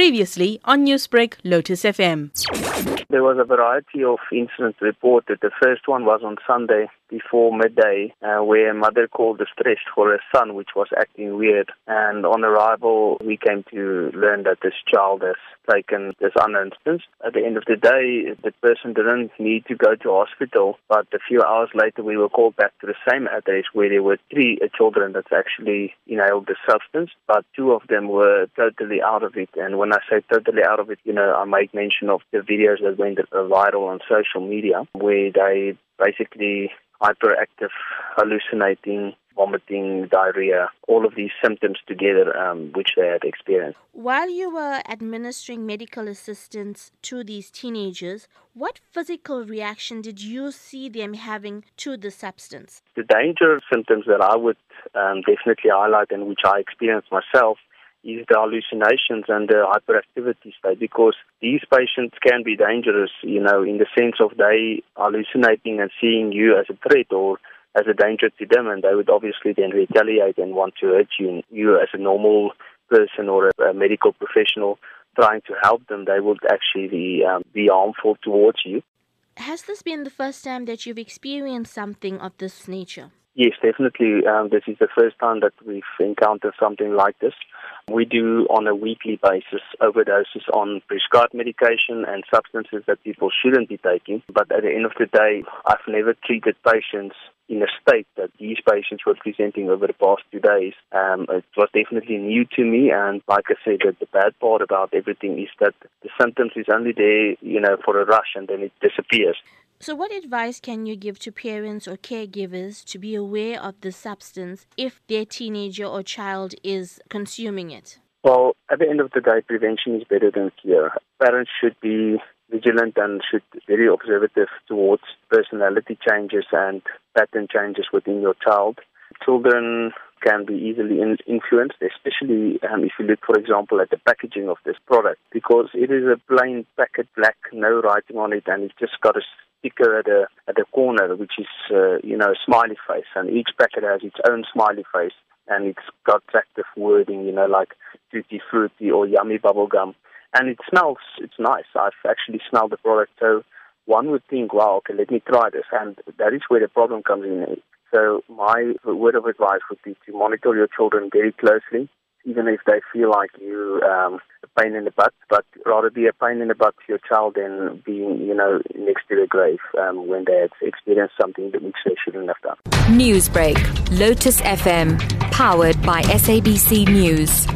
Previously on Newsbreak, Lotus FM. There was a variety of incidents reported. The first one was on Sunday before midday, uh, where a mother called distressed for her son, which was acting weird. And on arrival, we came to learn that this child has taken this uninstance. At the end of the day, the person didn't need to go to hospital, but a few hours later, we were called back to the same address where there were three children that actually inhaled the substance, but two of them were totally out of it. And when I say totally out of it, you know, I make mention of the videos that went viral on social media where they basically hyperactive, hallucinating, vomiting, diarrhea, all of these symptoms together, um, which they had experienced. While you were administering medical assistance to these teenagers, what physical reaction did you see them having to the substance? The danger symptoms that I would um, definitely highlight and which I experienced myself is the hallucinations and the hyperactivity state because these patients can be dangerous, you know, in the sense of they hallucinating and seeing you as a threat or as a danger to them and they would obviously then retaliate and want to hurt you. You as a normal person or a, medical professional trying to help them, they would actually um, be harmful towards you. Has this been the first time that you've experienced something of this nature? Yes, definitely. Um, this is the first time that we've encountered something like this. We do on a weekly basis overdoses on prescribed medication and substances that people shouldn't be taking. But at the end of the day, I've never treated patients in a state that these patients were presenting over the past two days. Um, it was definitely new to me, and like I said, the, the bad part about everything is that the symptoms is only there, you know, for a rush and then it disappears. So, what advice can you give to parents or caregivers to be aware of the substance if their teenager or child is consuming it? Well, at the end of the day, prevention is better than cure. Parents should be vigilant and should be very observative towards personality changes and pattern changes within your child. Children can be easily in- influenced, especially um, if you look, for example, at the packaging of this product, because it is a plain packet, black, no writing on it, and it's just got a sticker at the at the corner, which is uh, you know a smiley face, and each packet has its own smiley face, and it's got attractive wording, you know, like tutti frutti or yummy bubble gum, and it smells. It's nice. I've actually smelled the product, so one would think, wow, okay, let me try this, and that is where the problem comes in. So my word of advice would be to monitor your children very closely even if they feel like you um, a pain in the butt, but rather be a pain in the butt to your child than being, you know, next to the grave um, when they have experienced something that which they shouldn't have done. Newsbreak, Lotus FM, powered by SABC News.